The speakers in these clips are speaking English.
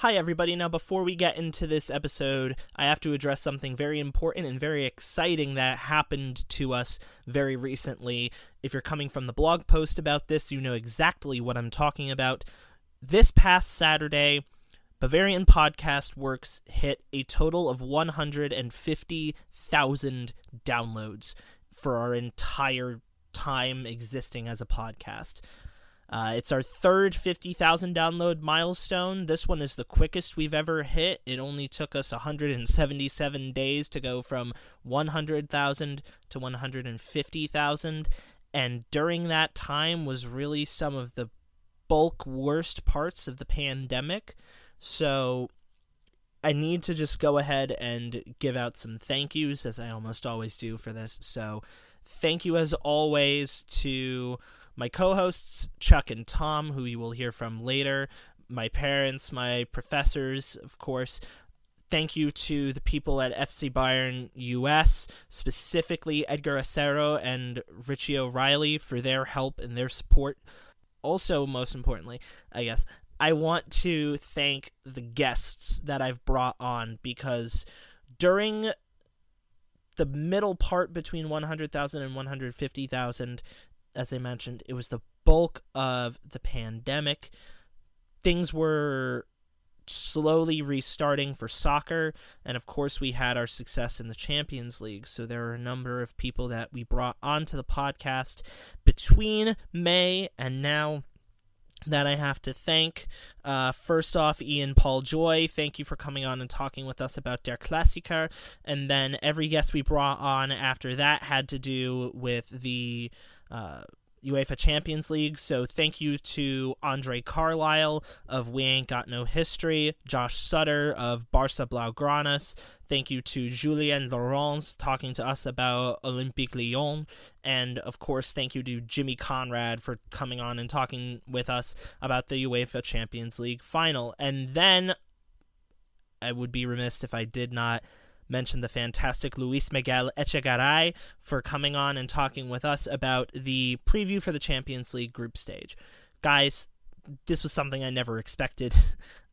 Hi, everybody. Now, before we get into this episode, I have to address something very important and very exciting that happened to us very recently. If you're coming from the blog post about this, you know exactly what I'm talking about. This past Saturday, Bavarian Podcast Works hit a total of 150,000 downloads for our entire time existing as a podcast. Uh, it's our third 50,000 download milestone. This one is the quickest we've ever hit. It only took us 177 days to go from 100,000 to 150,000. And during that time was really some of the bulk worst parts of the pandemic. So I need to just go ahead and give out some thank yous, as I almost always do for this. So thank you, as always, to my co hosts, Chuck and Tom, who you will hear from later, my parents, my professors, of course. Thank you to the people at FC Bayern US, specifically Edgar Acero and Richie O'Reilly for their help and their support. Also, most importantly, I guess, I want to thank the guests that I've brought on because during the middle part between 100,000 and 150,000, as I mentioned, it was the bulk of the pandemic. Things were slowly restarting for soccer, and of course, we had our success in the Champions League. So there are a number of people that we brought onto the podcast between May and now that I have to thank. Uh, first off, Ian Paul Joy, thank you for coming on and talking with us about Der Klassiker. And then every guest we brought on after that had to do with the uh, UEFA Champions League. So thank you to Andre Carlisle of We Ain't Got No History, Josh Sutter of Barca Blaugranas. Thank you to Julien Laurens talking to us about Olympique Lyon. And of course, thank you to Jimmy Conrad for coming on and talking with us about the UEFA Champions League final. And then I would be remiss if I did not mention the fantastic Luis Miguel Echegaray for coming on and talking with us about the preview for the Champions League group stage. Guys, this was something I never expected.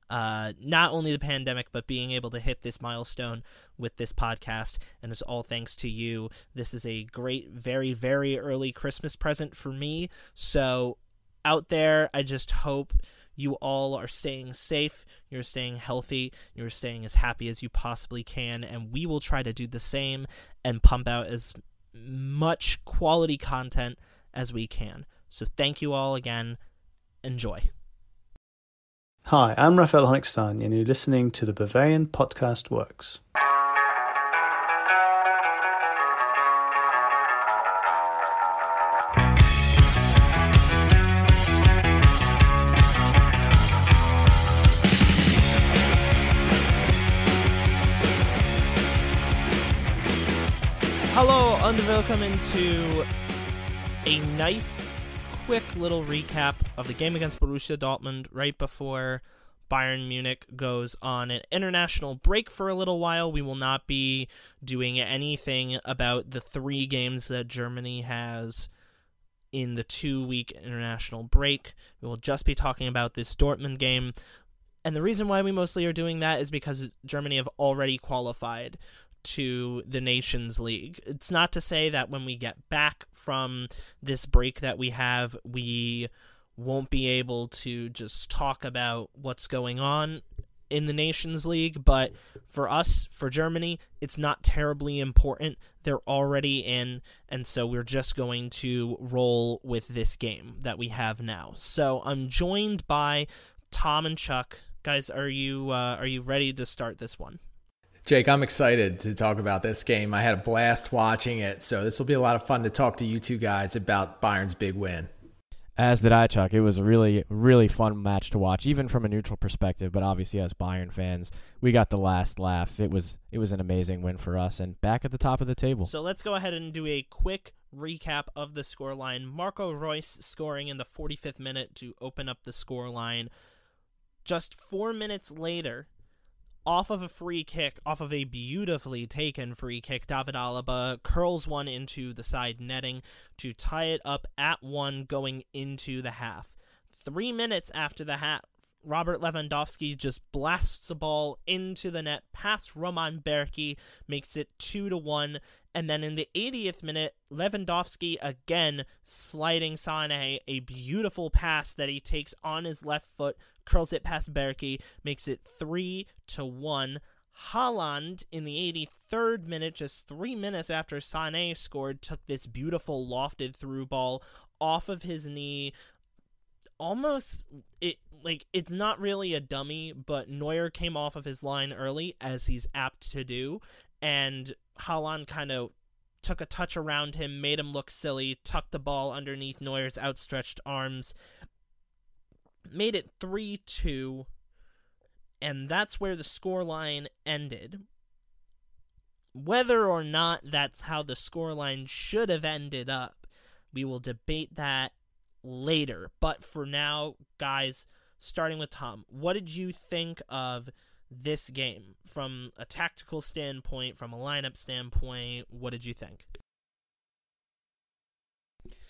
Uh, not only the pandemic, but being able to hit this milestone with this podcast, and it's all thanks to you. This is a great, very, very early Christmas present for me. So, out there, I just hope you all are staying safe, you're staying healthy, you're staying as happy as you possibly can, and we will try to do the same and pump out as much quality content as we can. So thank you all again. Enjoy. Hi, I'm Raphael Honigstein, and you're listening to the Bavarian Podcast Works. Hello and welcome into a nice, quick little recap of the game against Borussia Dortmund right before Bayern Munich goes on an international break for a little while. We will not be doing anything about the three games that Germany has in the two week international break. We will just be talking about this Dortmund game. And the reason why we mostly are doing that is because Germany have already qualified to the Nations League. It's not to say that when we get back from this break that we have, we won't be able to just talk about what's going on in the Nations League, but for us, for Germany, it's not terribly important. They're already in, and so we're just going to roll with this game that we have now. So I'm joined by Tom and Chuck. Guys, are you uh, are you ready to start this one? Jake, I'm excited to talk about this game. I had a blast watching it, so this will be a lot of fun to talk to you two guys about Bayern's big win. As did I, Chuck. It was a really, really fun match to watch, even from a neutral perspective. But obviously, as Bayern fans, we got the last laugh. It was, it was an amazing win for us, and back at the top of the table. So let's go ahead and do a quick recap of the scoreline. Marco Reus scoring in the 45th minute to open up the scoreline. Just four minutes later, off of a free kick, off of a beautifully taken free kick, David Alaba curls one into the side netting to tie it up at one going into the half. Three minutes after the half, Robert Lewandowski just blasts a ball into the net past Roman Bürki, makes it 2 to 1. And then in the 80th minute, Lewandowski again sliding Sané, a beautiful pass that he takes on his left foot, curls it past Bürki, makes it 3 to 1. Haaland in the 83rd minute, just three minutes after Sané scored, took this beautiful lofted through ball off of his knee. Almost it like it's not really a dummy, but Neuer came off of his line early as he's apt to do, and Haaland kind of took a touch around him, made him look silly, tucked the ball underneath Neuer's outstretched arms, made it 3 2 and that's where the scoreline ended. Whether or not that's how the scoreline should have ended up, we will debate that later. But for now, guys, starting with Tom, what did you think of this game from a tactical standpoint, from a lineup standpoint? What did you think?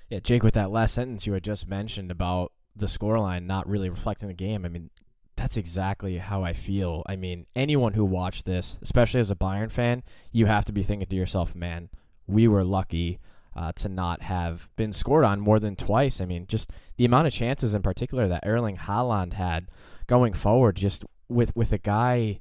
Yeah, Jake, with that last sentence you had just mentioned about the scoreline not really reflecting the game, I mean, that's exactly how I feel. I mean, anyone who watched this, especially as a Bayern fan, you have to be thinking to yourself, man, we were lucky uh, to not have been scored on more than twice. I mean, just the amount of chances in particular that Erling Haaland had going forward, just with with a guy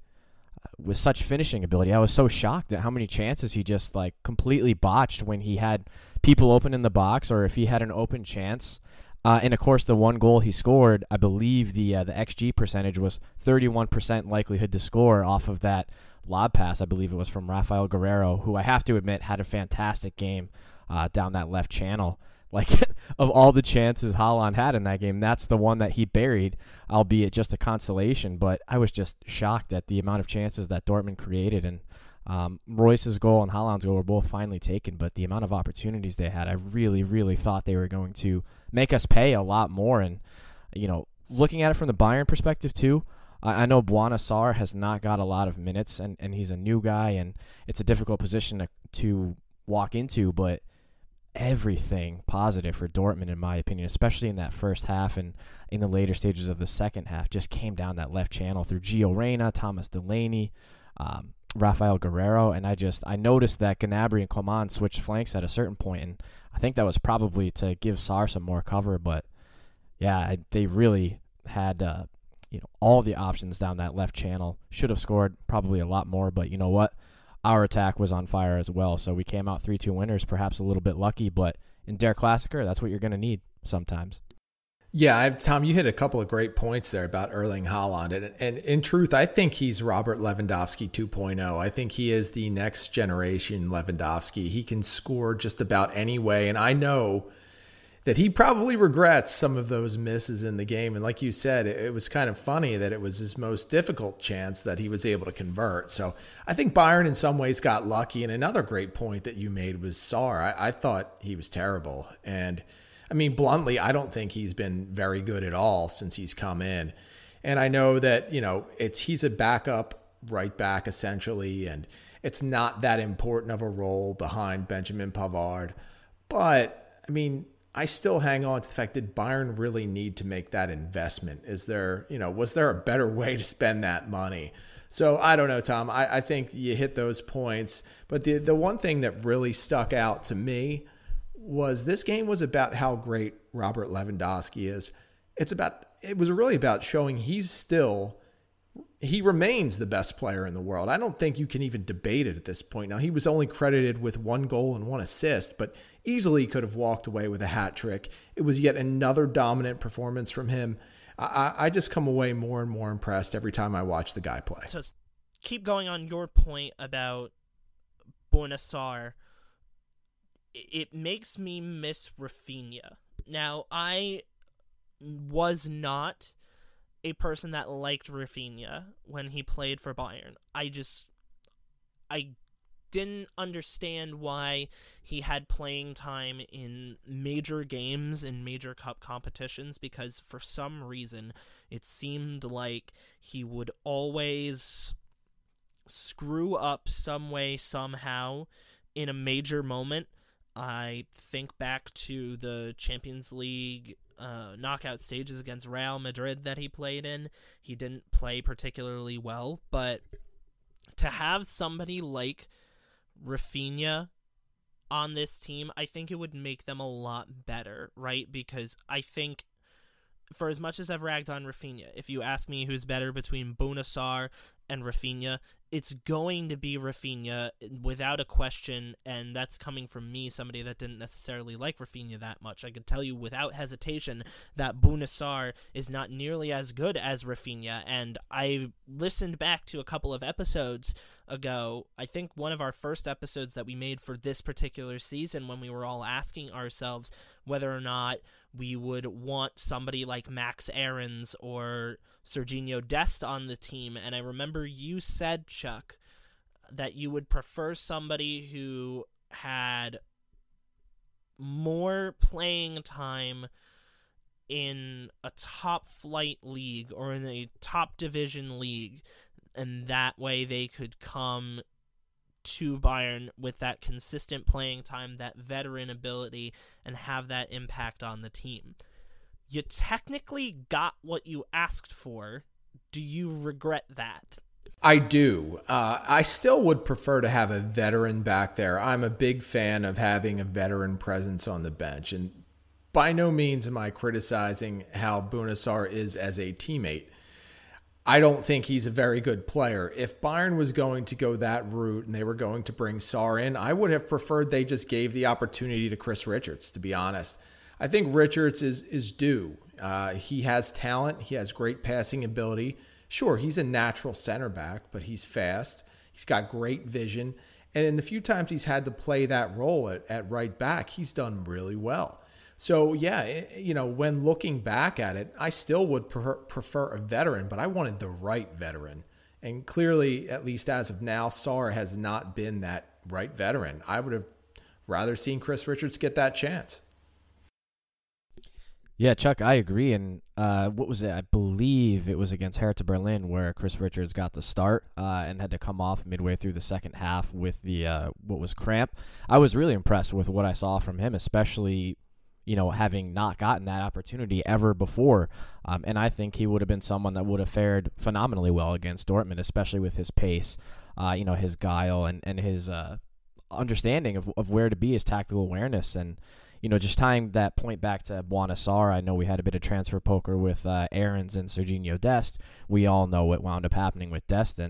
uh, with such finishing ability. I was so shocked at how many chances he just like completely botched when he had people open in the box or if he had an open chance uh, and of course, the one goal he scored, I believe the uh, the xG percentage was 31% likelihood to score off of that lob pass. I believe it was from Rafael Guerreiro, who I have to admit had a fantastic game uh, down that left channel. Like of all the chances Haaland had in that game, that's the one that he buried, albeit just a consolation. But I was just shocked at the amount of chances that Dortmund created, and um, Reus's goal and Haaland's goal were both finally taken, but the amount of opportunities they had, I really, really thought they were going to make us pay a lot more. And, you know, looking at it from the Bayern perspective, too, I, know Bouna Sarr has not got a lot of minutes, and, and he's a new guy, and it's a difficult position to, to walk into, but everything positive for Dortmund, in my opinion, especially in that first half and in the later stages of the second half, just came down that left channel through Gio Reyna, Thomas Delaney. Um, Rafael Guerreiro, and I just I noticed that Gnabry and Coman switched flanks at a certain point, and I think that was probably to give Sarr some more cover. But yeah, I, they really had uh, you know all the options down that left channel. Should have scored probably a lot more, but you know what? Our attack was on fire as well, so we came out three two winners. Perhaps a little bit lucky, but in Der Klassiker, that's what you're going to need sometimes. Yeah, I, Tom, you hit a couple of great points there about Erling Haaland, and, and in truth, I think he's Robert Lewandowski 2.0. I think he is the next generation Lewandowski. He can score just about any way, and I know that he probably regrets some of those misses in the game. And like you said, it, it was kind of funny that it was his most difficult chance that he was able to convert. So I think Bayern in some ways got lucky. And another great point that you made was Sarr. I, I thought he was terrible, and I mean, bluntly, I don't think he's been very good at all since he's come in. And I know that, you know, it's he's a backup right back essentially, and it's not that important of a role behind Benjamin Pavard. But I mean, I still hang on to the fact did Bayern really need to make that investment. Is there, you know, was there a better way to spend that money? So I don't know, Tom. I, I think you hit those points. But the the one thing that really stuck out to me was this game was about how great Robert Lewandowski is. It's about it was really about showing he's still he remains the best player in the world. I don't think you can even debate it at this point. Now he was only credited with one goal and one assist, but easily could have walked away with a hat trick. It was yet another dominant performance from him. I, I just come away more and more impressed every time I watch the guy play. So keep going on your point about Bouna it makes me miss Rafinha. Now, I was not a person that liked Rafinha when he played for Bayern. I just I didn't understand why he had playing time in major games and major cup competitions because for some reason it seemed like he would always screw up some way somehow in a major moment I think back to the Champions League uh, knockout stages against Real Madrid that he played in. He didn't play particularly well, but to have somebody like Rafinha on this team, I think it would make them a lot better, right? Because I think for as much as I've ragged on Rafinha, if you ask me who's better between Bouna Sarr and Rafinha, it's going to be Rafinha without a question, and that's coming from me, somebody that didn't necessarily like Rafinha that much. I could tell you without hesitation that Bouna Sarr is not nearly as good as Rafinha, and I listened back to a couple of episodes ago. I think one of our first episodes that we made for this particular season when we were all asking ourselves whether or not we would want somebody like Max Aarons or Serginho Dest on the team. And I remember you said, Chuck, that you would prefer somebody who had more playing time in a top flight league or in a top division league and that way they could come to Bayern with that consistent playing time, that veteran ability, and have that impact on the team. You technically got what you asked for. Do you regret that? I do. Uh, I still would prefer to have a veteran back there. I'm a big fan of having a veteran presence on the bench. And by no means am I criticizing how Bouna Sarr is as a teammate. I don't think he's a very good player. If Bayern was going to go that route and they were going to bring Sarr in, I would have preferred they just gave the opportunity to Chris Richards, to be honest. I think Richards is is due. Uh, he has talent. He has great passing ability. Sure, he's a natural center back, but he's fast. He's got great vision. And in the few times he's had to play that role at, at right back, he's done really well. So yeah, you know, when looking back at it, I still would prefer, a veteran, but I wanted the right veteran. And clearly, at least as of now, Sarr has not been that right veteran. I would have rather seen Chris Richards get that chance. Yeah, Chuck, I agree. And uh, what was it? I believe it was against Hertha Berlin where Chris Richards got the start uh, and had to come off midway through the second half with the uh, what was cramp. I was really impressed with what I saw from him, especially you know, having not gotten that opportunity ever before. Um, and I think he would have been someone that would have fared phenomenally well against Dortmund, especially with his pace, uh, you know, his guile and, and his uh, understanding of, of where to be, his tactical awareness. And, you know, just tying that point back to Bouna Sarr, I know we had a bit of transfer poker with uh, Aarons and Serginho Dest. We all know what wound up happening with Dest.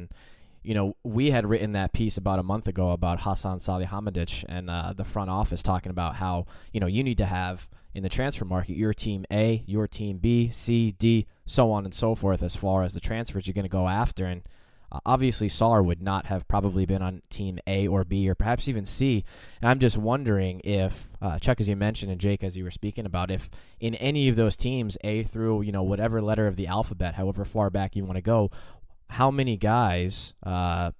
You know, we had written that piece about a month ago about Hassan Salihamidzic and uh, the front office talking about how, you know, you need to have in the transfer market your team A, your team B, C, D, so on and so forth as far as the transfers you're going to go after. And uh, obviously, Sarr would not have probably been on team A or B or perhaps even C. And I'm just wondering if, uh, Chuck, as you mentioned, and Jake, as you were speaking about, if in any of those teams, A through, you know, whatever letter of the alphabet, however far back you want to go, how many guys, uh,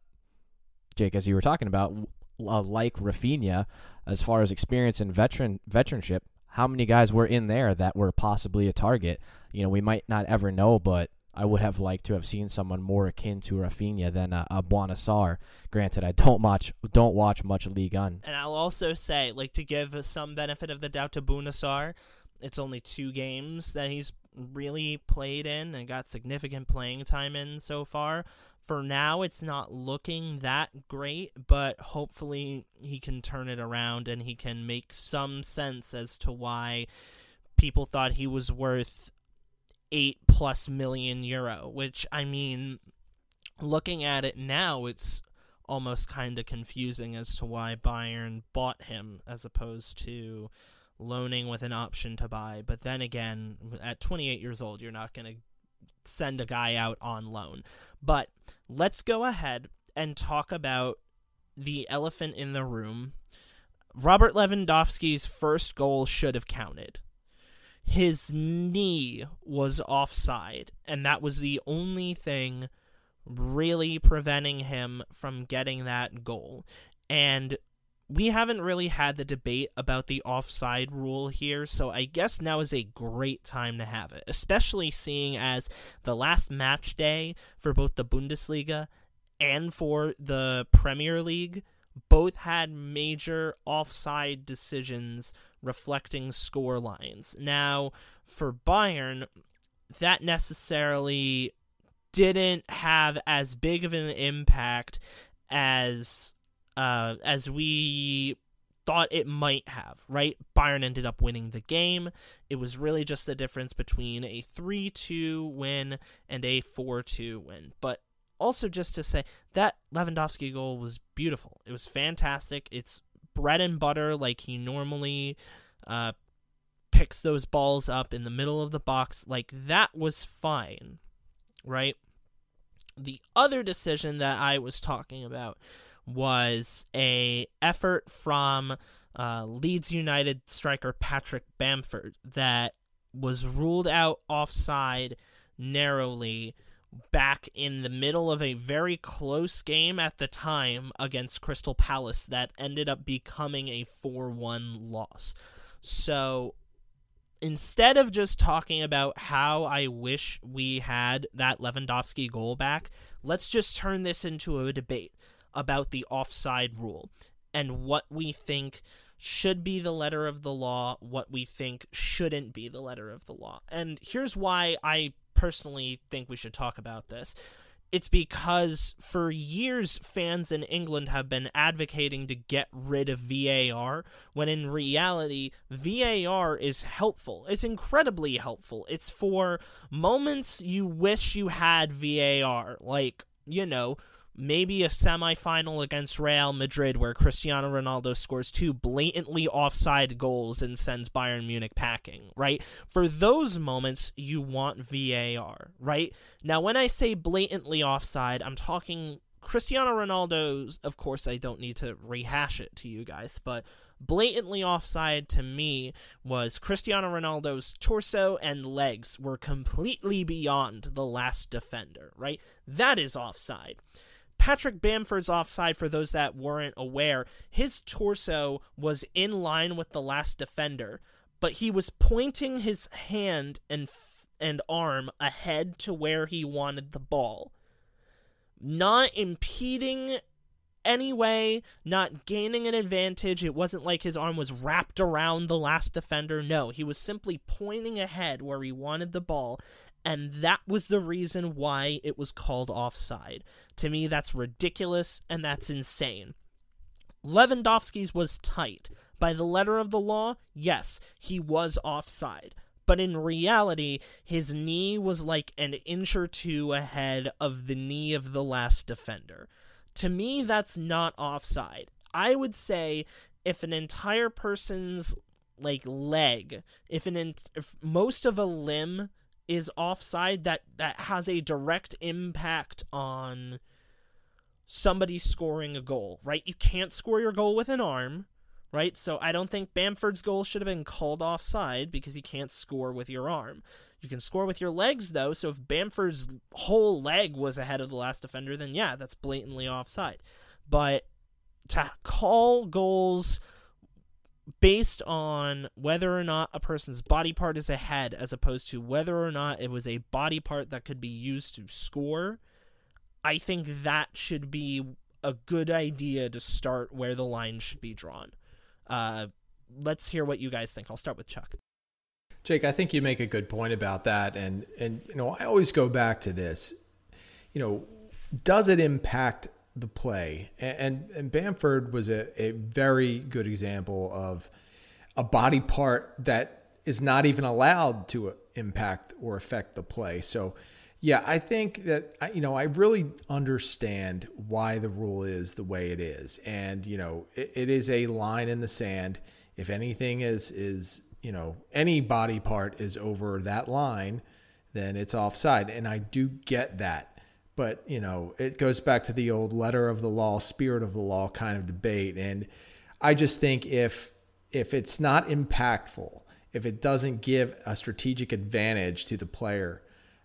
Jake, as you were talking about, uh, like Rafinha, as far as experience and veteran veteranship, how many guys were in there that were possibly a target? You know, we might not ever know, but I would have liked to have seen someone more akin to Rafinha than a, a Bouna Sarr. Granted, I don't watch don't watch much Ligue 1. And I'll also say, like, to give some benefit of the doubt to Bouna Sarr, it's only two games that he's really played in and got significant playing time in so far. For now, it's not looking that great, but hopefully he can turn it around and he can make some sense as to why people thought he was worth eight plus million euro, which I mean, looking at it now, it's almost kind of confusing as to why Bayern bought him as opposed to loaning with an option to buy. But then again, at 28 years old, you're not going to send a guy out on loan. But let's go ahead and talk about the elephant in the room. Robert Lewandowski's first goal should have counted. His knee was offside, and that was the only thing really preventing him from getting that goal. And we haven't really had the debate about the offside rule here, so I guess now is a great time to have it, especially seeing as the last match day for both the Bundesliga and for the Premier League both had major offside decisions reflecting score lines. Now, for Bayern, that necessarily didn't have as big of an impact as uh, as we thought it might have, right? Bayern ended up winning the game. It was really just the difference between a 3 2 win and a 4 2 win. But also, just to say, that Lewandowski goal was beautiful. It was fantastic. It's bread and butter like he normally uh, picks those balls up in the middle of the box. Like, that was fine, right? The other decision that I was talking about was a effort from uh, Leeds United striker Patrick Bamford that was ruled out offside narrowly back in the middle of a very close game at the time against Crystal Palace that ended up becoming a 4 1 loss. So instead of just talking about how I wish we had that Lewandowski goal back, let's just turn this into a debate about the offside rule and what we think should be the letter of the law, what we think shouldn't be the letter of the law. And here's why I personally think we should talk about this. It's because for years, fans in England have been advocating to get rid of VAR, when in reality, VAR is helpful. It's incredibly helpful. It's for moments you wish you had VAR, like, you know, maybe a semifinal against Real Madrid where Cristiano Ronaldo scores two blatantly offside goals and sends Bayern Munich packing, right? For those moments, you want VAR, right? Now, when I say blatantly offside, I'm talking Cristiano Ronaldo's, of course, I don't need to rehash it to you guys, but blatantly offside to me was Cristiano Ronaldo's torso and legs were completely beyond the last defender, right? That is offside. Patrick Bamford's offside, for those that weren't aware, his torso was in line with the last defender, but he was pointing his hand and and arm ahead to where he wanted the ball, not impeding anyway, not gaining an advantage. It wasn't like his arm was wrapped around the last defender. No, he was simply pointing ahead where he wanted the ball, and that was the reason why it was called offside. To me, that's ridiculous and that's insane. Lewandowski's was tight. By the letter of the law, yes, he was offside. But in reality, his knee was like an inch or two ahead of the knee of the last defender. To me, that's not offside. I would say if an entire person's like leg, if an if most of a limb is offside that that has a direct impact on somebody scoring a goal, right? You can't score your goal with an arm, right? So I don't think Bamford's goal should have been called offside because you can't score with your arm. You can score with your legs though, so if Bamford's whole leg was ahead of the last defender, then yeah, that's blatantly offside. But to call goals based on whether or not a person's body part is ahead as opposed to whether or not it was a body part that could be used to score i think that should be a good idea to start where the line should be drawn. Uh, let's hear what you guys think. I'll start with chuck. Jake i think you make a good point about that. And and you know i always go back to this. You know does it impact the play. And, and Bamford was a, a very good example of a body part that is not even allowed to uh, impact or affect the play. So, yeah, I think that you know I really understand why the rule is the way it is, and you know it, it is a line in the sand. If anything is is you know any body part is over that line, then it's offside, and I do get that but you know it goes back to the old letter of the law spirit of the law kind of debate. And i just think if if it's not impactful if it doesn't give a strategic advantage to the player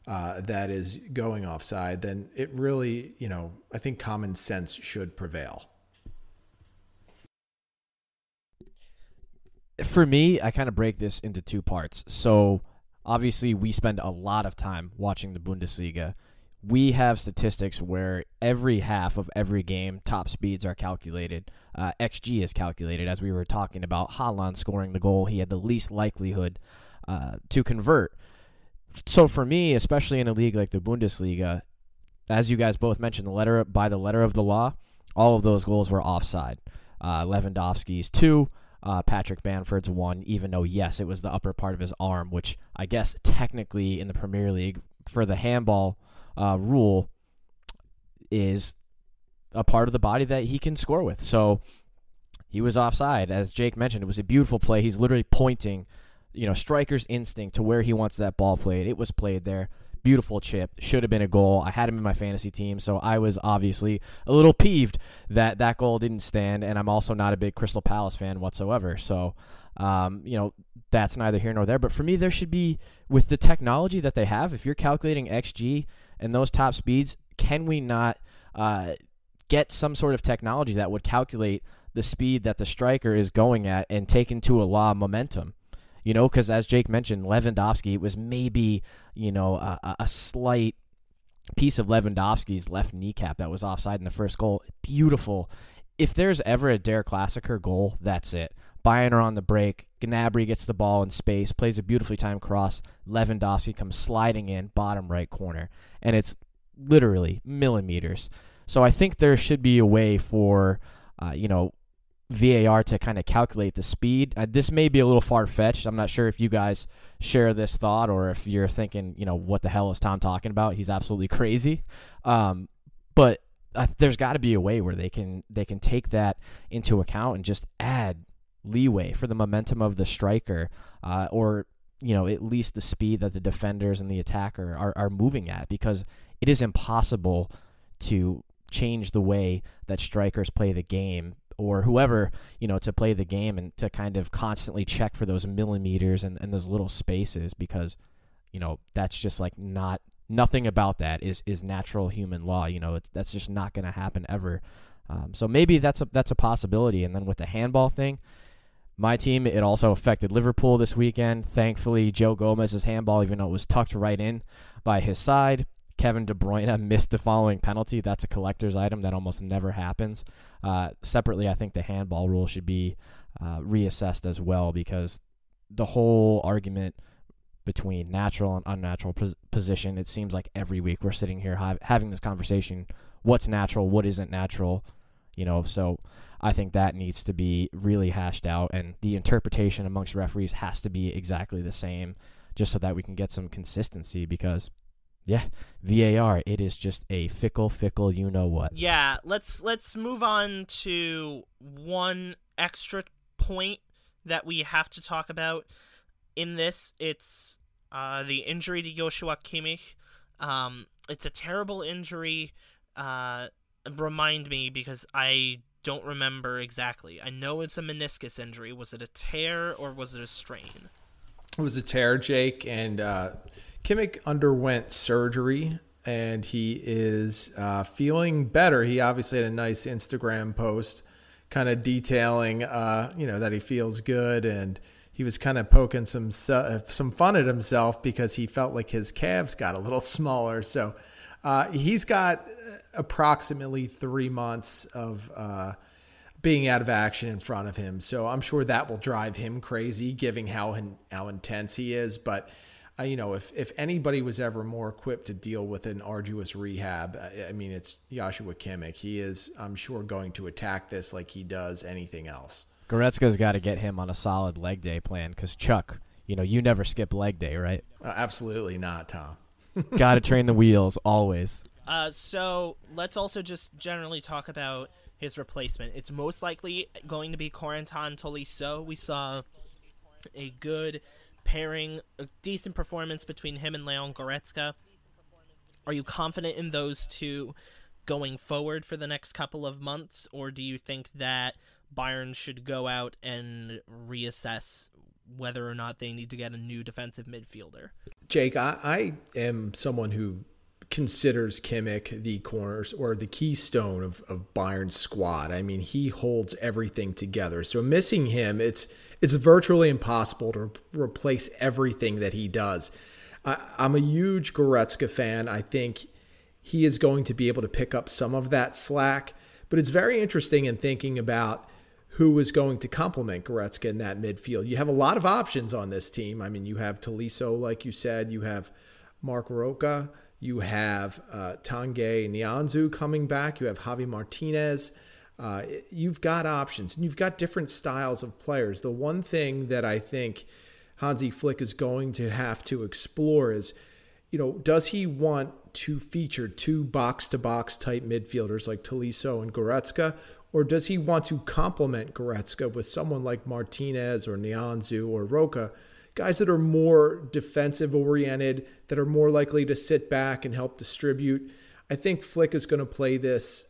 uh, that is going offside then it really you know i think common sense should prevail. For me i kind of break this into two parts. So obviously we spend a lot of time watching the bundesliga we have statistics where every half of every game, top speeds are calculated. Uh, XG is calculated, as we were talking about. Haaland scoring the goal, he had the least likelihood uh, to convert. So for me, especially in a league like the Bundesliga, as you guys both mentioned, the letter by the letter of the law, all of those goals were offside. Uh, Lewandowski's two, uh, Patrick Bamford's one, even though, yes, it was the upper part of his arm, which I guess technically in the Premier League for the handball uh, rule is a part of the body that he can score with. So he was offside. As Jake mentioned, it was a beautiful play. He's literally pointing, you know, striker's instinct to where he wants that ball played. It was played there. Beautiful chip. Should have been a goal. I had him in my fantasy team, so I was obviously a little peeved that that goal didn't stand. And I'm also not a big Crystal Palace fan whatsoever. So, um, you know, that's neither here nor there. But for me, there should be, with the technology that they have, if you're calculating XG and those top speeds, can we not uh, get some sort of technology that would calculate the speed that the striker is going at and take into a law momentum? You know, because as Jake mentioned, Lewandowski was maybe you know a, a slight piece of Lewandowski's left kneecap that was offside in the first goal. Beautiful. If there's ever a Der Klassiker goal, that's it. Bayern on the break. Gnabry gets the ball in space, plays a beautifully timed cross. Lewandowski comes sliding in, bottom right corner, and it's literally millimeters. So I think there should be a way for, uh, you know, VAR to kind of calculate the speed. Uh, this may be a little far fetched. I'm not sure if you guys share this thought or if you're thinking, you know, what the hell is Tom talking about? He's absolutely crazy. Um, but uh, there's got to be a way where they can they can take that into account and just add leeway for the momentum of the striker, uh, or you know at least the speed that the defenders and the attacker are, are moving at, because it is impossible to change the way that strikers play the game or whoever you know to play the game and to kind of constantly check for those millimeters and, and those little spaces because you know that's just like not nothing about that is is natural human law you know it's that's just not going to happen ever. Um, so maybe that's a that's a possibility. And then with the handball thing my team, it also affected Liverpool this weekend. Thankfully, Joe Gomez's handball, even though it was tucked right in by his side, Kevin De Bruyne missed the following penalty. That's a collector's item that almost never happens. Uh, separately, I think the handball rule should be uh, reassessed as well because the whole argument between natural and unnatural pos- position, it seems like every week we're sitting here ha- having this conversation. What's natural? What isn't natural? You know, so I think that needs to be really hashed out, and the interpretation amongst referees has to be exactly the same, just so that we can get some consistency. Because, yeah, VAR, it is just a fickle, fickle, you know what. Yeah, let's let's move on to one extra point that we have to talk about in this. It's uh, the injury to Joshua Kimmich. Um, it's a terrible injury. Uh, remind me because I don't remember exactly. I know it's a meniscus injury. Was it a tear or was it a strain? It was a tear, Jake, and uh, Kimmich underwent surgery, and he is uh, feeling better. He obviously had a nice Instagram post, kind of detailing, uh, you know, that he feels good, and he was kind of poking some some fun at himself because he felt like his calves got a little smaller. So uh, he's got approximately three months of uh, being out of action in front of him. So I'm sure that will drive him crazy, given how how intense he is. But uh, you know, if if anybody was ever more equipped to deal with an arduous rehab, I, I mean, it's Joshua Kimmich. He is, I'm sure, going to attack this like he does anything else. Goretzka's got to get him on a solid leg day plan because Chuck, you know, you never skip leg day, right? Uh, absolutely not, Tom. got to train the wheels always. Uh, so let's also just generally talk about his replacement. It's most likely going to be Corentin Tolisso. We saw a good pairing, a decent performance between him and Leon Goretzka. Are you confident in those two going forward for the next couple of months, or do you think that Bayern should go out and reassess whether or not they need to get a new defensive midfielder? Jake, I, I am someone who considers Kimmich the corners or the keystone of, of Bayern's squad. I mean, he holds everything together. So missing him, it's it's virtually impossible to replace everything that he does. I, I'm a huge Goretzka fan. I think he is going to be able to pick up some of that slack. But it's very interesting in thinking about who is going to complement Goretzka in that midfield. You have a lot of options on this team. I mean, you have Tolisso, like you said, you have Marc Roca, you have uh, Tanguy Nianzou coming back, you have Javi Martinez. Uh, you've got options and you've got different styles of players. The one thing that I think Hansi Flick is going to have to explore is, you know, does he want to feature two box to box type midfielders like Tolisso and Goretzka, or does he want to complement Goretzka with someone like Martinez or Nianzou or Roca, guys that are more defensive oriented, that are more likely to sit back and help distribute? I think Flick is going to play this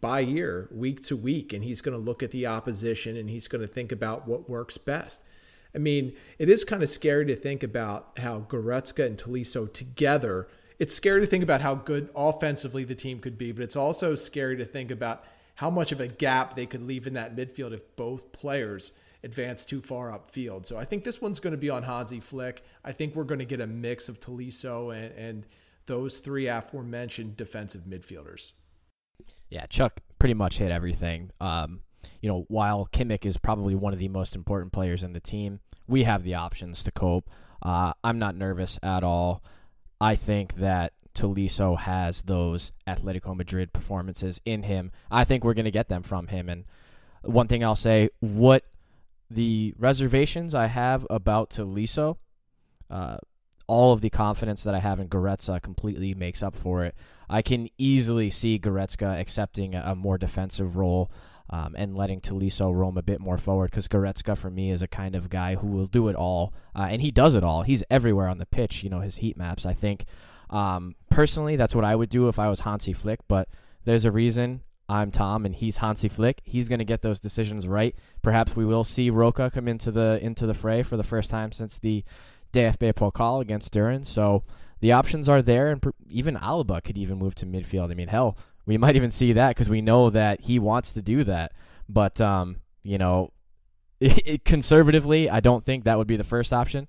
by year, week to week, and he's going to look at the opposition and he's going to think about what works best. I mean, it is kind of scary to think about how Goretzka and Tolisso together. It's scary to think about how good offensively the team could be, but it's also scary to think about how much of a gap they could leave in that midfield if both players advance too far upfield. So I think this one's going to be on Hansi Flick. I think we're going to get a mix of Tolisso and, and those three aforementioned defensive midfielders. Yeah, Chuck pretty much hit everything. Um, you know, while Kimmich is probably one of the most important players in the team, we have the options to cope. Uh, I'm not nervous at all. I think that Tolisso has those Atletico Madrid performances in him. I think we're going to get them from him. And one thing I'll say, what the reservations I have about Tolisso, uh, all of the confidence that I have in Goretzka completely makes up for it. I can easily see Goretzka accepting a, more defensive role um, and letting Tolisso roam a bit more forward because Goretzka, for me, is a kind of guy who will do it all. Uh, and he does it all. He's everywhere on the pitch. You know, his heat maps, I think. Um, personally, that's what I would do if I was Hansi Flick, but there's a reason I'm Tom and he's Hansi Flick. He's going to get those decisions right. Perhaps we will see Roca come into the into the fray for the first time since the DFB Pokal against Düren. So the options are there, and even Alaba could even move to midfield. I mean, hell, we might even see that because we know that he wants to do that. But um, you know, conservatively, I don't think that would be the first option.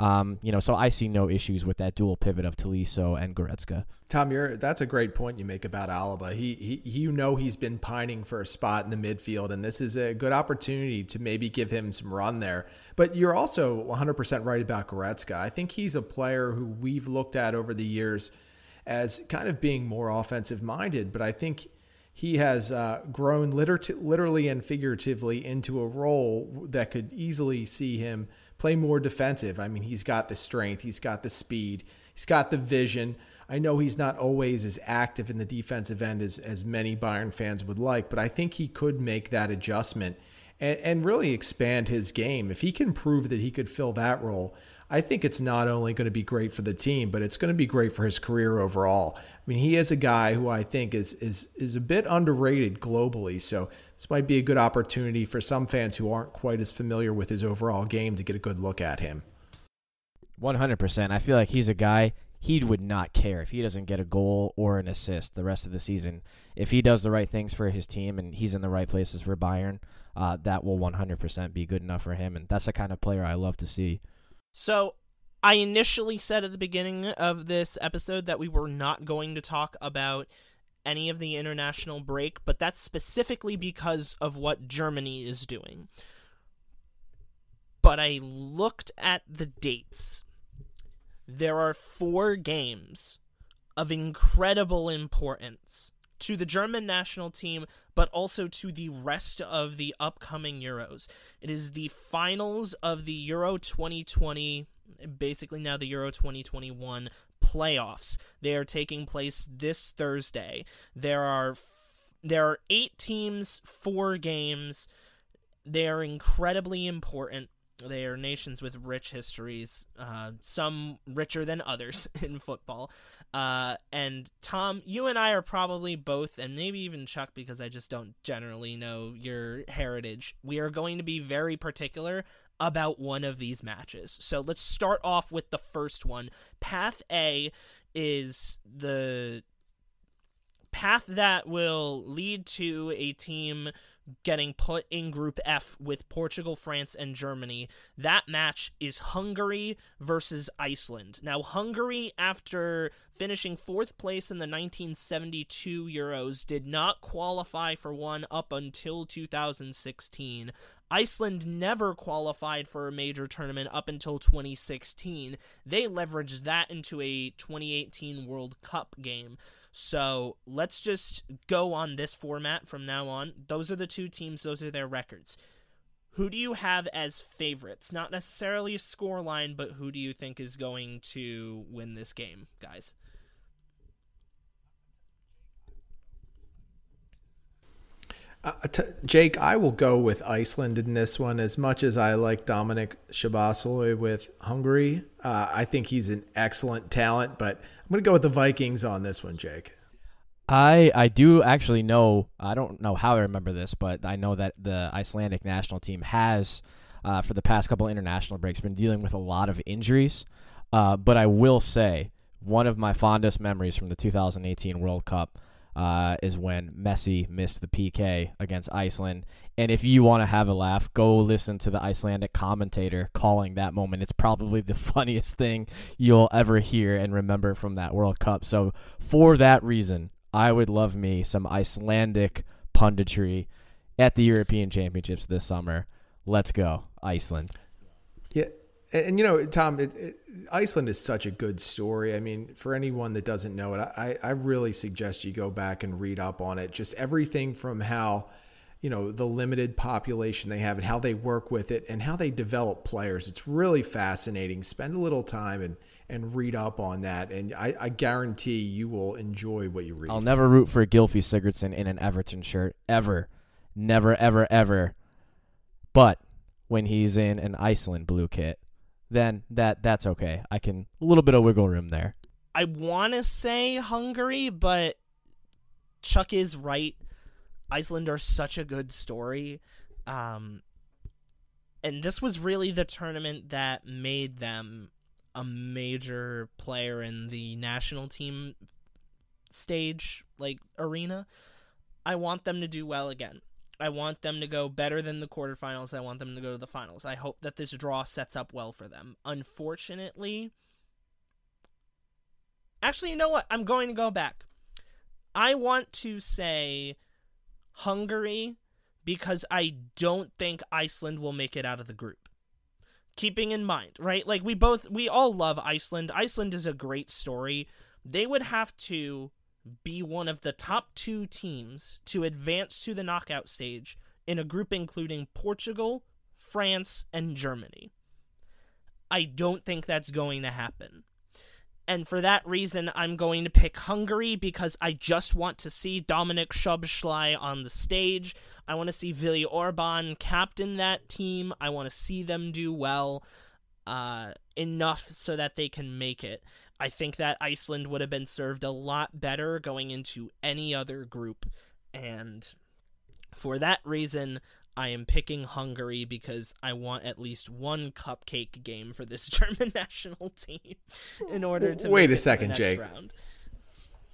Um, you know, so I see no issues with that dual pivot of Tolisso and Goretzka. Tom, you're, that's a great point you make about Alaba. He, he, you know, he's been pining for a spot in the midfield, and this is a good opportunity to maybe give him some run there. But you're also 100% right about Goretzka. I think he's a player who we've looked at over the years as kind of being more offensive minded, but I think he has uh, grown liter- literally and figuratively into a role that could easily see him play more defensive. I mean, he's got the strength, he's got the speed, he's got the vision. I know he's not always as active in the defensive end as, as many Bayern fans would like, but I think he could make that adjustment and, and really expand his game. If he can prove that he could fill that role, I think it's not only going to be great for the team, but it's going to be great for his career overall. I mean, he is a guy who I think is is is a bit underrated globally. So this might be a good opportunity for some fans who aren't quite as familiar with his overall game to get a good look at him. 100%. I feel like he's a guy he would not care if he doesn't get a goal or an assist the rest of the season. If he does the right things for his team and he's in the right places for Bayern, uh, that will 100% be good enough for him. And that's the kind of player I love to see. So I initially said at the beginning of this episode that we were not going to talk about any of the international break, but that's specifically because of what Germany is doing. But I looked at the dates. There are four games of incredible importance to the German national team, but also to the rest of the upcoming Euros. It is the finals of the Euro 2020, basically now the Euro 2021 playoffs. They are taking place this Thursday. There are there are 8 teams, 4 games. They are incredibly important. They are nations with rich histories, uh, some richer than others in football. Uh, and Tom, you and I are probably both, and maybe even Chuck, because I just don't generally know your heritage. We are going to be very particular about one of these matches. So let's start off with the first one. Path A is the path that will lead to a team getting put in Group F with Portugal, France, and Germany. That match is Hungary versus Iceland. Now, Hungary, after finishing fourth place in the 1972 Euros, did not qualify for one up until 2016. Iceland never qualified for a major tournament up until 2016. They leveraged that into a 2018 World Cup game. So let's just go on this format from now on. Those are the two teams, those are their records. Who do you have as favorites? Not necessarily a score line, but who do you think is going to win this game, guys? Uh, t- Jake, I will go with Iceland in this one. As much as I like Dominik Szoboszlai with Hungary, uh, I think he's an excellent talent. But I'm going to go with the Vikings on this one, Jake. I I do actually know. I don't know how I remember this, but I know that the Icelandic national team has, uh, for the past couple international breaks, been dealing with a lot of injuries. Uh, but I will say one of my fondest memories from the 2018 World Cup uh, is when Messi missed the PK against Iceland. And if you want to have a laugh, go listen to the Icelandic commentator calling that moment. It's probably the funniest thing you'll ever hear and remember from that World Cup. So, for that reason, I would love me some Icelandic punditry at the European Championships this summer. Let's go, Iceland. Yeah, and you know, Tom, it, it, Iceland is such a good story. I mean, for anyone that doesn't know it, I, I really suggest you go back and read up on it. Just everything from how, you know, the limited population they have and how they work with it and how they develop players. It's really fascinating. Spend a little time and and read up on that, and I, I guarantee you will enjoy what you read. I'll never root for Gylfi Sigurdsson in an Everton shirt ever, never, ever, ever. But when he's in an Iceland blue kit, then that that's okay. I can a little bit of wiggle room there. I want to say Hungary, but Chuck is right. Iceland are such a good story. Um, and this was really the tournament that made them a major player in the national team stage, like arena. I want them to do well again. I want them to go better than the quarterfinals. I want them to go to the finals. I hope that this draw sets up well for them. Unfortunately, actually, you know what? I'm going to go back. I want to say Hungary because I don't think Iceland will make it out of the group. Keeping in mind, right? Like we both we all love Iceland. Iceland is a great story. They would have to be one of the top two teams to advance to the knockout stage in a group including Portugal, France, and Germany. I don't think that's going to happen. And for that reason, I'm going to pick Hungary because I just want to see Dominik Szoboszlai on the stage. I want to see Vili Orban captain that team. I want to see them do well uh, enough so that they can make it. I think that Iceland would have been served a lot better going into any other group. And for that reason, I am picking Hungary because I want at least one cupcake game for this German national team in order to wait a second, Jake. Round.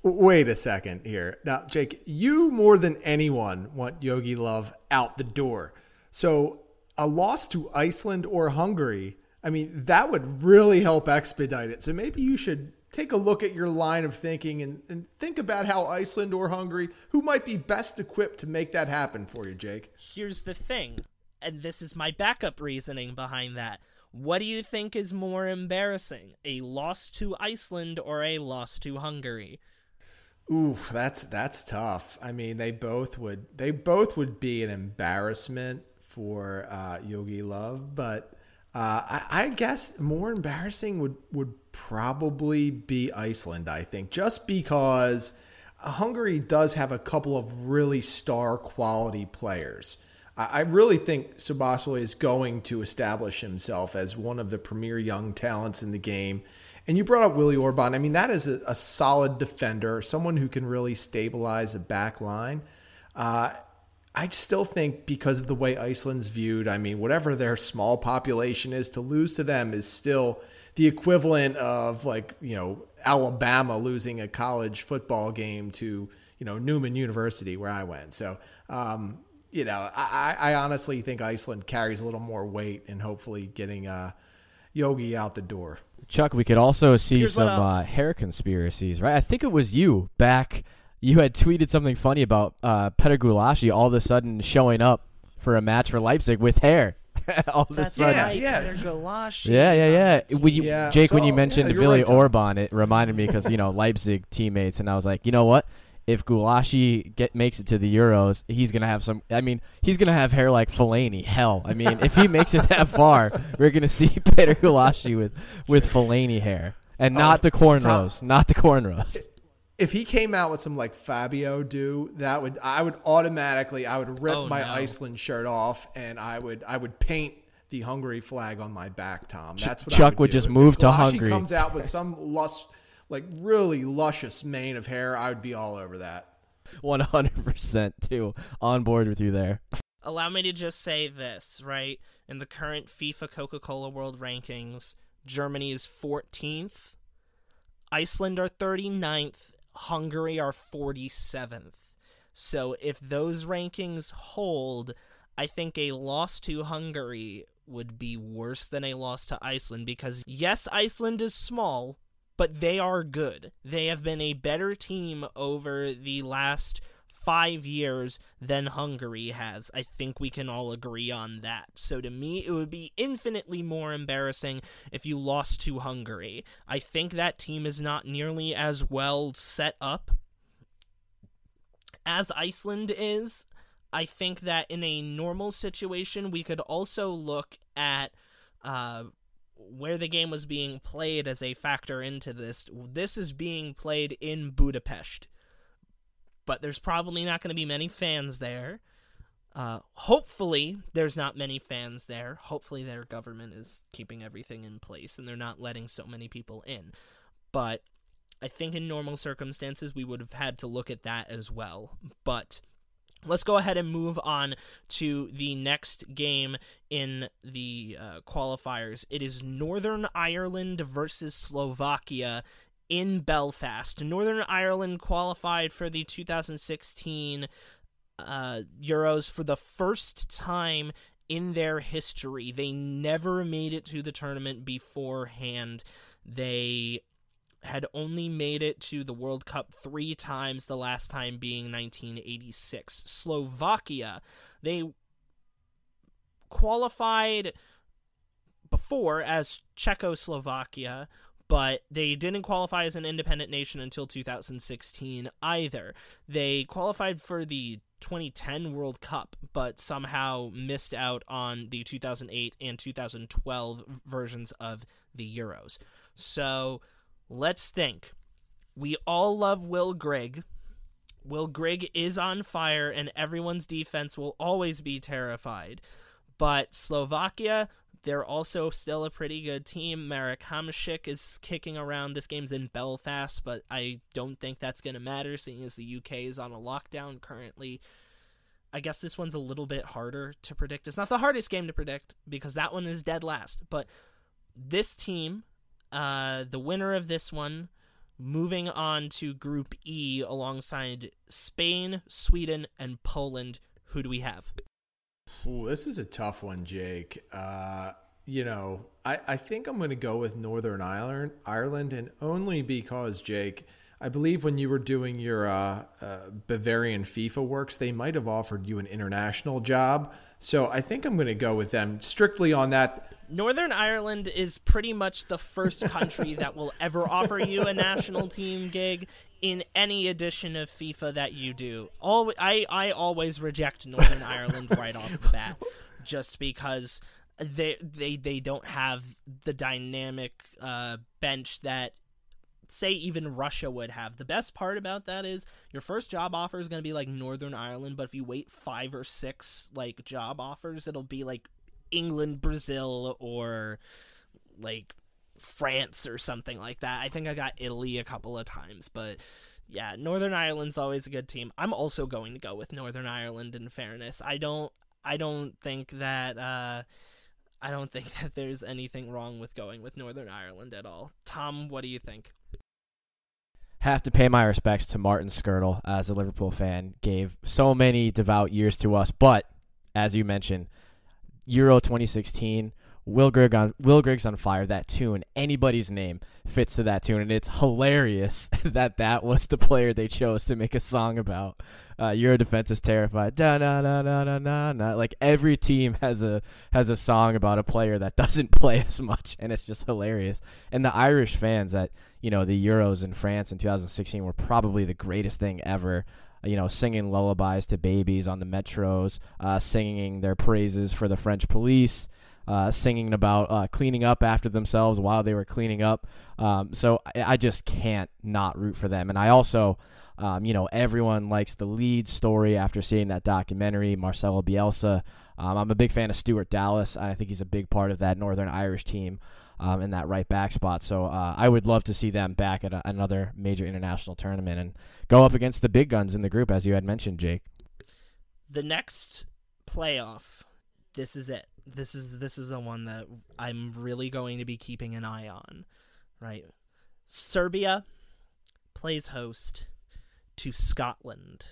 Wait a second here. Now, Jake, you more than anyone want Jogi Löw out the door. So a loss to Iceland or Hungary I mean, that would really help expedite it. So maybe you should take a look at your line of thinking and, and think about how Iceland or Hungary, who might be best equipped to make that happen for you, Jake. Here's the thing, and this is my backup reasoning behind that. What do you think is more embarrassing, a loss to Iceland or a loss to Hungary? Ooh, that's that's tough. I mean, they both would they both would be an embarrassment for uh, Jogi Löw, but uh, I, I, guess more embarrassing would would probably be Iceland. I think just because Hungary does have a couple of really star quality players. I, I really think Szoboszlai is going to establish himself as one of the premier young talents in the game. And you brought up Willi Orban. I mean, that is a, a solid defender, someone who can really stabilize a back line. Uh, I still think because of the way Iceland's viewed, I mean, whatever their small population is, to lose to them is still the equivalent of like, you know, Alabama losing a college football game to, you know, Newman University where I went. So, um, you know, I, I honestly think Iceland carries a little more weight and hopefully getting uh, Jogi out the door. Chuck, we could also see Here's some uh, hair conspiracies, right? I think it was you back. You had tweeted something funny about uh, Péter Gulácsi all of a sudden showing up for a match for Leipzig with hair. all of a sudden. Yeah, right. yeah. Peter Gulácsi Yeah, yeah, yeah. When you, Yeah, Jake, when you mentioned yeah, Billy right, Orban, it reminded me because you know Leipzig teammates, and I was like, you know what? If Gulácsi get makes it to the Euros, he's gonna have some. I mean, he's gonna have hair like Fellaini. Hell, I mean, if he makes it that far, we're gonna see Peter Gulácsi with with Fellaini hair, and not Oh, the cornrows, not the cornrows. If he came out with some like Fabio do, that would I would automatically I would rip Oh, my no. Iceland shirt off and I would I would paint the Hungary flag on my back, Tom. That's what I Chuck would, would do. just If move to Gulácsi Hungary. comes out with some lust like really luscious mane of hair, I would be all over that. One hundred percent too. On board with you there. Allow me to just say this, right? In the current FIFA Coca Cola World Rankings, Germany is 14th, Iceland are 39th, Hungary are 47th. So if those rankings hold, I think a loss to Hungary would be worse than a loss to Iceland because, yes, Iceland is small, but they are good. They have been a better team over the last five years than Hungary has. I think we can all agree on that. So to me, it would be infinitely more embarrassing if you lost to Hungary. I think that team is not nearly as well set up as Iceland is. I think that in a normal situation, we could also look at uh, where the game was being played as a factor into this. This is being played in Budapest, but there's probably not going to be many fans there. Uh, hopefully, there's not many fans there. Hopefully, their government is keeping everything in place and they're not letting so many people in. But I think in normal circumstances, we would have had to look at that as well. But let's go ahead and move on to the next game in the uh, qualifiers. It is Northern Ireland versus Slovakia in Belfast. Northern Ireland qualified for the 2016 uh, Euros for the first time in their history. They never made it to the tournament beforehand. They had only made it to the World Cup three times, the last time being 1986. Slovakia, they qualified before as Czechoslovakia, but they didn't qualify as an independent nation until 2016 either. They qualified for the 2010 World Cup, but somehow missed out on the 2008 and 2012 versions of the Euros. So let's think. We all love Will Grigg. Will Grigg is on fire, and everyone's defense will always be terrified. But Slovakia, they're also still a pretty good team. Marek Hamšík is kicking around. This game's in Belfast, but I don't think that's going to matter, seeing as the UK is on a lockdown currently. I guess this one's a little bit harder to predict. It's not the hardest game to predict because that one is dead last. But this team, uh, the winner of this one, moving on to Group E alongside Spain, Sweden, and Poland. Who do we have? Ooh, this is a tough one, Jake. Uh, you know, I, I think I'm going to go with Northern Ireland, Ireland, and only because, Jake, I believe when you were doing your uh, uh, Bavarian FIFA works, they might have offered you an international job. So I think I'm going to go with them strictly on that. Northern Ireland is pretty much the first country that will ever offer you a national team gig in any edition of FIFA that you do. All I I always reject Northern Ireland right off the bat just because they they they don't have the dynamic uh, bench that say even Russia would have. The best part about that is your first job offer is going to be like Northern Ireland, but if you wait 5 or 6 like job offers, it'll be like England, Brazil, or like France or something like that. I think I got Italy a couple of times, but yeah, Northern Ireland's always a good team. I'm also going to go with Northern Ireland in fairness. I don't I don't think that uh I don't think that there's anything wrong with going with Northern Ireland at all. Tom, what do you think? have to pay my respects to Martin Skrtel as a Liverpool fan. Gave so many devout years to us, but as you mentioned, Euro 2016 Will Grigg on Will Grigg's on fire. That tune, anybody's name fits to that tune, and it's hilarious that that was the player they chose to make a song about. Uh, Your defense is terrified. Da na na na na na na. Like every team has a has a song about a player that doesn't play as much, and it's just hilarious. And the Irish fans at you know the Euros in France in 2016 were probably the greatest thing ever you know, singing lullabies to babies on the metros, uh, singing their praises for the French police, uh, singing about uh, cleaning up after themselves while they were cleaning up. Um, so I, I, just can't not root for them. And I also, um, you know, everyone likes the lead story after seeing that documentary, Marcelo Bielsa. Um, I'm a big fan of Stuart Dallas. I think he's a big part of that Northern Irish team. Um, in that right back spot. So uh, I would love to see them back at a, another major international tournament and go up against the big guns in the group, as you had mentioned, Jake. The next playoff, this is it this is this is the one that I'm really going to be keeping an eye on, right? Serbia plays host to Scotland.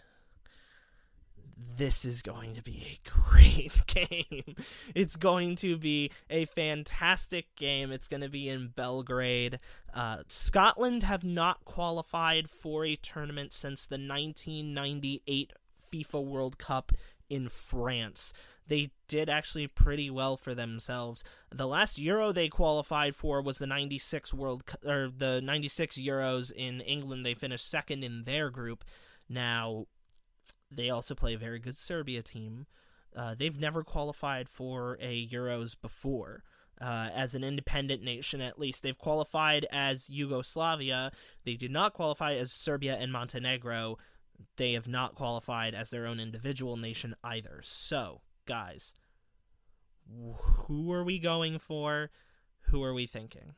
This is going to be a great game. It's going to be a fantastic game. It's going to be in Belgrade. Uh, Scotland have not qualified for a tournament since the 1998 FIFA World Cup in France they did actually pretty well for themselves. The last Euro they qualified for was the 96 World or the 96 Euros in England. They finished second in their group. Now, they also play a very good Serbia team. Uh, they've never qualified for a Euros before. Uh, as an independent nation, at least. They've qualified as Yugoslavia. They did not qualify as Serbia and Montenegro. They have not qualified as their own individual nation either. So, guys, who are we going for? Who are we thinking?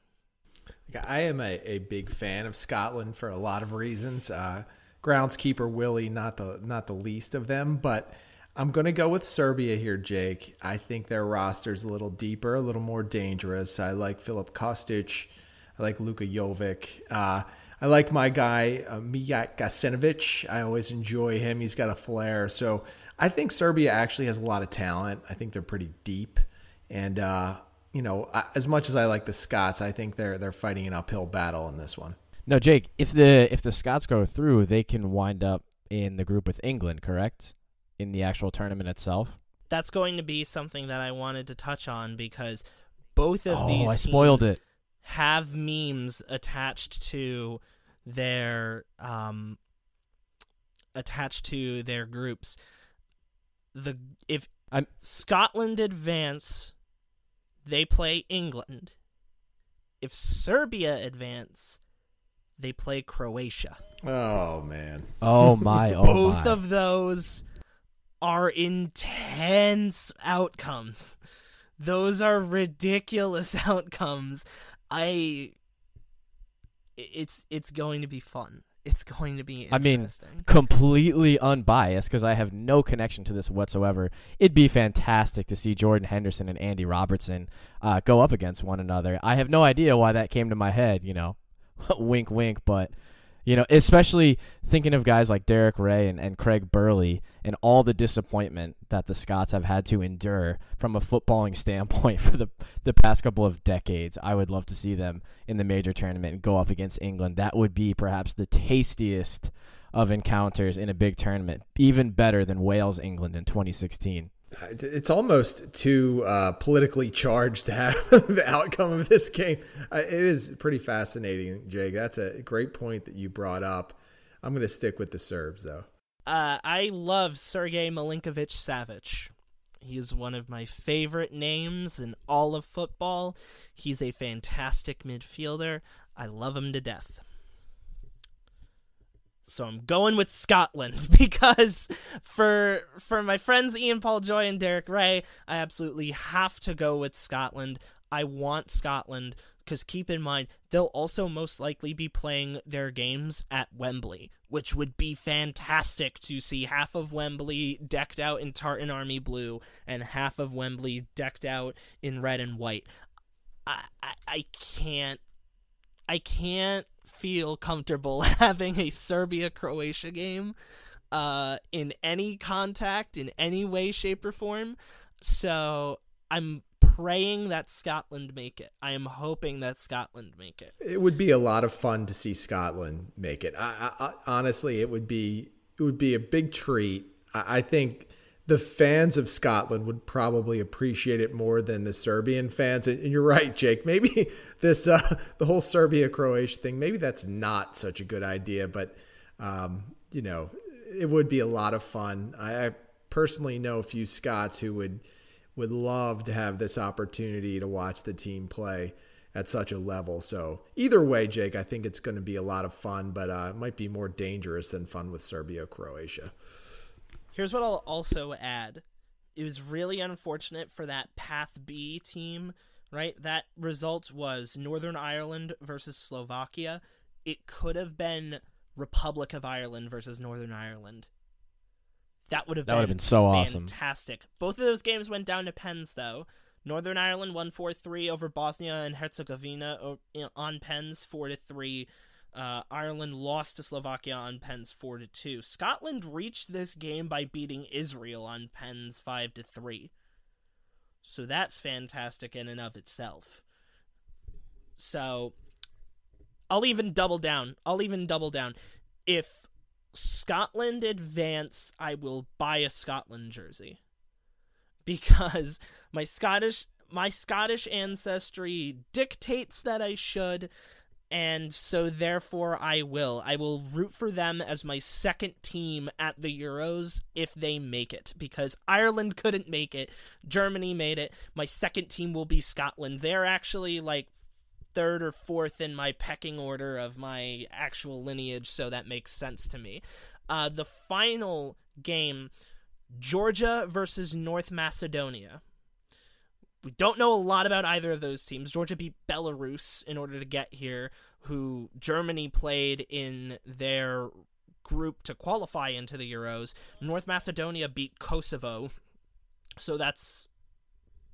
I am a, a big fan of Scotland for a lot of reasons. Uh, groundskeeper Willie, not the not the least of them, but I'm to go with Serbia here, Jake. I think their roster's a little deeper, a little more dangerous. I like Filip Kostic. I like Luka Jovic. Uh, I like my guy, uh, Mijat Gacinovic. I always enjoy him. He's got a flair. So I think Serbia actually has a lot of talent. I think they're pretty deep, and uh, you know, as much as I like the Scots, I think they're they're fighting an uphill battle in this one. No, Jake, if the if the Scots go through, they can wind up in the group with England, correct? In the actual tournament itself. That's going to be something that I wanted to touch on because both of oh, these I spoiled it. Have memes attached to their um attached to their groups the if I'm, Scotland advance, they play England. If Serbia advance, they play Croatia. Oh man. Oh my. Oh Both my. of those are intense outcomes. Those are ridiculous outcomes. I it's it's going to be fun it's going to be I mean, completely unbiased because I have no connection to this whatsoever. It'd be fantastic to see Jordan Henderson and Andy Robertson uh, go up against one another. I have no idea why that came to my head, you know, wink, wink, but you know, especially thinking of guys like Derek Rae and, and Craig Burley and all the disappointment that the Scots have had to endure from a footballing standpoint for the, the past couple of decades. I would love to see them in the major tournament and go up against England. That would be perhaps the tastiest of encounters in a big tournament, even better than Wales England in 2016 it's almost too uh, politically charged to have the outcome of this game. Uh, it is pretty fascinating, Jake. That's a great point that you brought up. I'm going to stick with the Serbs, though. Uh, I love Sergej Milinkovic Savic. He is one of my favorite names in all of football. He's a fantastic midfielder. I love him to death. So I'm going with Scotland because for for my friends Ian Paul Joy and Derek Rae, I absolutely have to go with Scotland. I want Scotland because keep in mind they'll also most likely be playing their games at Wembley, which would be fantastic to see half of Wembley decked out in tartan army blue and half of Wembley decked out in red and white. I I, I can't I can't feel comfortable having a Serbia Croatia game uh, in any contact, in any way, shape, or form. So I'm praying that Scotland make it. I am hoping that Scotland make it. It would be a lot of fun to see Scotland make it. I, I, honestly, it would be it would be a big treat. I, I think the fans of Scotland would probably appreciate it more than the Serbian fans. And you're right, Jake. Maybe this uh, the whole Serbia Croatia thing. Maybe that's not such a good idea, but um, you know, it would be a lot of fun. I, I personally know a few Scots who would would love to have this opportunity to watch the team play at such a level. So either way, Jake, I think it's going to be a lot of fun, but uh, it might be more dangerous than fun with Serbia Croatia. Here's what I'll also add. It was really unfortunate for that Path B team, right? That result was Northern Ireland versus Slovakia. It could have been Republic of Ireland versus Northern Ireland. That would have that been, would have been so fantastic. awesome. Both of those games went down to pens though. Northern Ireland won 4-3 over Bosnia and Herzegovina on pens 4 to 3. Uh, Ireland lost to Slovakia on pens four to two. Scotland reached this game by beating Israel on pens five to three. So that's fantastic in and of itself. So I'll even double down. I'll even double down. If Scotland advance, I will buy a Scotland jersey because my Scottish my Scottish ancestry dictates that I should and so therefore I will. I will root for them as my second team at the Euros if they make it because Ireland couldn't make it. Germany made it. My second team will be Scotland. They're actually like third or fourth in my pecking order of my actual lineage, so that makes sense to me. Uh, the final game Georgia versus North Macedonia. We don't know a lot about either of those teams. Georgia beat Belarus in order to get here, who Germany played in their group to qualify into the Euros. North Macedonia beat Kosovo. So that's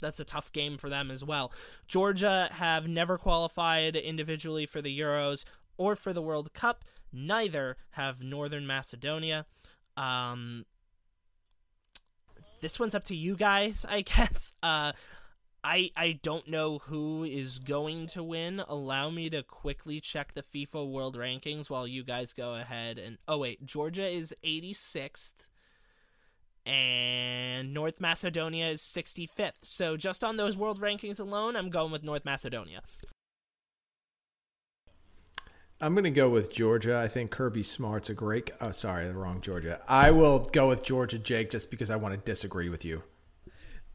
that's a tough game for them as well. Georgia have never qualified individually for the Euros or for the World Cup. Neither have Northern Macedonia. Um, this one's up to you guys, I guess. Uh, I I don't know who is going to win. Allow me to quickly check the FIFA World Rankings while you guys go ahead and oh wait, Georgia is 86th and North Macedonia is 65th. So just on those world rankings alone, I'm going with North Macedonia. I'm going to go with Georgia. I think Kirby Smart's a great. Oh, sorry, the wrong Georgia. I will go with Georgia, Jake, just because I want to disagree with you.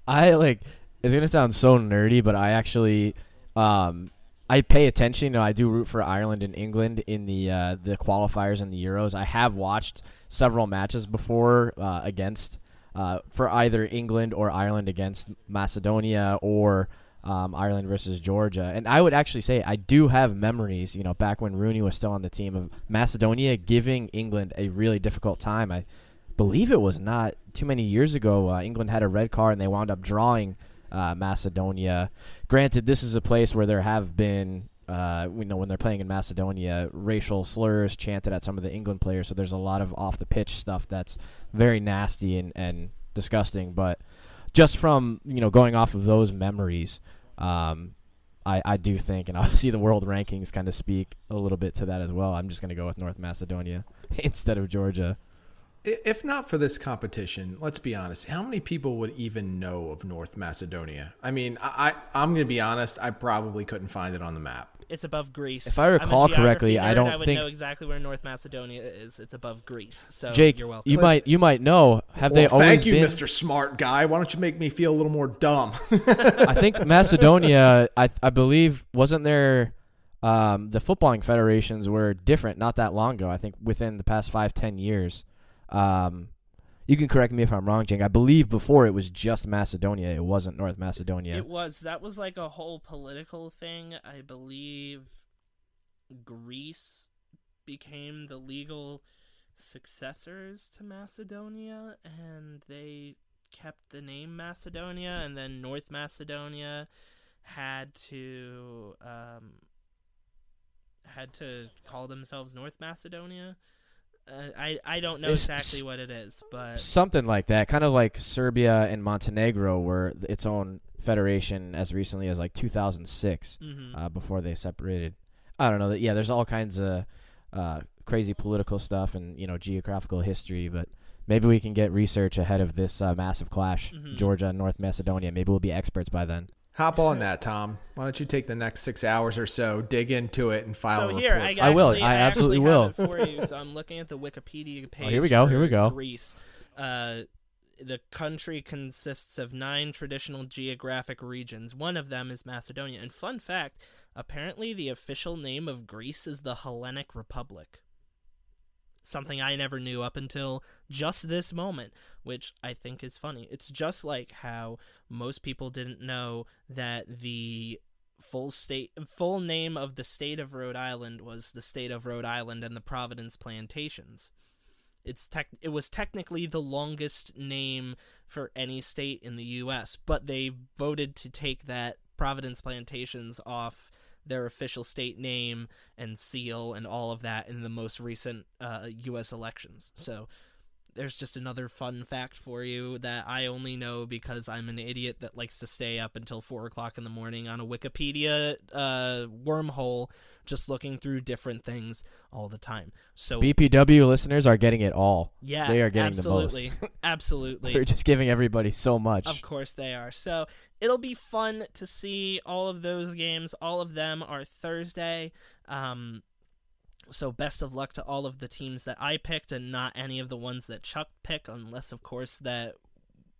I like it's gonna sound so nerdy, but I actually um, I pay attention. I do root for Ireland and England in the uh, the qualifiers and the Euros. I have watched several matches before uh, against uh, for either England or Ireland against Macedonia or um, Ireland versus Georgia. And I would actually say I do have memories. You know, back when Rooney was still on the team of Macedonia giving England a really difficult time. I believe it was not too many years ago. Uh, England had a red card and they wound up drawing uh, Macedonia. Granted, this is a place where there have been, uh, you know, when they're playing in Macedonia, racial slurs chanted at some of the England players. So there's a lot of off the pitch stuff that's very nasty and, and disgusting. But just from you know going off of those memories, um, I, I do think, and obviously the world rankings kind of speak a little bit to that as well. I'm just going to go with North Macedonia instead of Georgia. If not for this competition, let's be honest, how many people would even know of North Macedonia? I mean, I, I am going to be honest, I probably couldn't find it on the map. It's above Greece. If I recall correctly, nerd, I don't I would think know exactly where North Macedonia is. It's above Greece. So Jake, you're welcome. you might you might know. Have well, they always Thank you, been... Mr. Smart Guy. Why don't you make me feel a little more dumb? I think Macedonia. I I believe wasn't there. Um, the footballing federations were different not that long ago. I think within the past five ten years. Um, you can correct me if I'm wrong, Jake. I believe before it was just Macedonia. It wasn't North Macedonia. It was. That was like a whole political thing. I believe Greece became the legal successors to Macedonia, and they kept the name Macedonia, and then North Macedonia had to um, had to call themselves North Macedonia. Uh, I I don't know It's- exactly what it is, but Something like that, kind of like Serbia and Montenegro were its own federation as recently as like 2006, mhm. uh, before they separated. I don't know. That. Yeah, there's all kinds of uh, crazy political stuff and you know geographical history, but maybe we can get research ahead of this uh, massive clash, Mhm. Georgia and North Macedonia. Maybe we'll be experts by then. Hop on that, Tom. Why don't you take the next six hours or so, dig into it, and file so a report? here I, I will. actually- I absolutely actually have will. it for you. So I'm looking at the Wikipedia page. Oh, here we go, here we go. Greece. Uh, the country consists of nine traditional geographic regions. One of them is Macedonia. And fun fact: apparently, the official name of Greece is the Hellenic Republic. Something I never knew up until just this moment, which I think is funny. It's just like how most people didn't know that the full state full name of the state of Rhode Island was the state of Rhode Island and the Providence Plantations. It's tech it was technically the longest name for any state in the US, but they voted to take that Providence Plantations off their official state name and seal and all of that in the most recent uh, US elections. So there's just another fun fact for you that I only know because I'm an idiot that likes to stay up until four o'clock in the morning on a Wikipedia uh, wormhole, just looking through different things all the time. So BPW listeners are getting it all. yeah, they are getting absolutely, the most. Absolutely. Absolutely. They're just giving everybody so much. Of course they are. So it'll be fun to see all of those games. All of them are Thursday. Um, so best of luck to all of the teams that I picked and not any of the ones that Chuck picked, unless of course that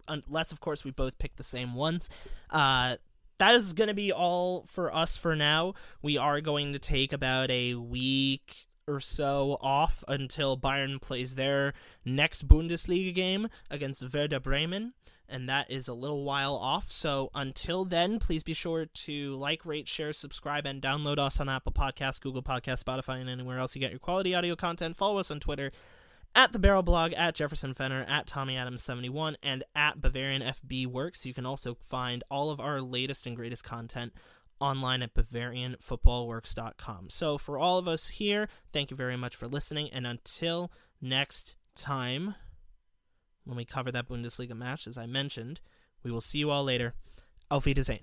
unless of course we both picked the same ones. Uh, that is going to be all for us for now. We are going to take about a week or so off until Bayern plays their next Bundesliga game against Werder Bremen, and that is a little while off. So until then, please be sure to like, rate, share, subscribe, and download us on Apple Podcasts, Google Podcasts, Spotify, and anywhere else you get your quality audio content. Follow us on Twitter at the Barrel Blog, at Jefferson Fenner, at Tommy Adams 71, and at Bavarian FB Works. You can also find all of our latest and greatest content online at BavarianFootballWorks.com. So for all of us here, thank you very much for listening, and until next time, when we cover that Bundesliga match, as I mentioned, we will see you all later. Auf Wiedersehen.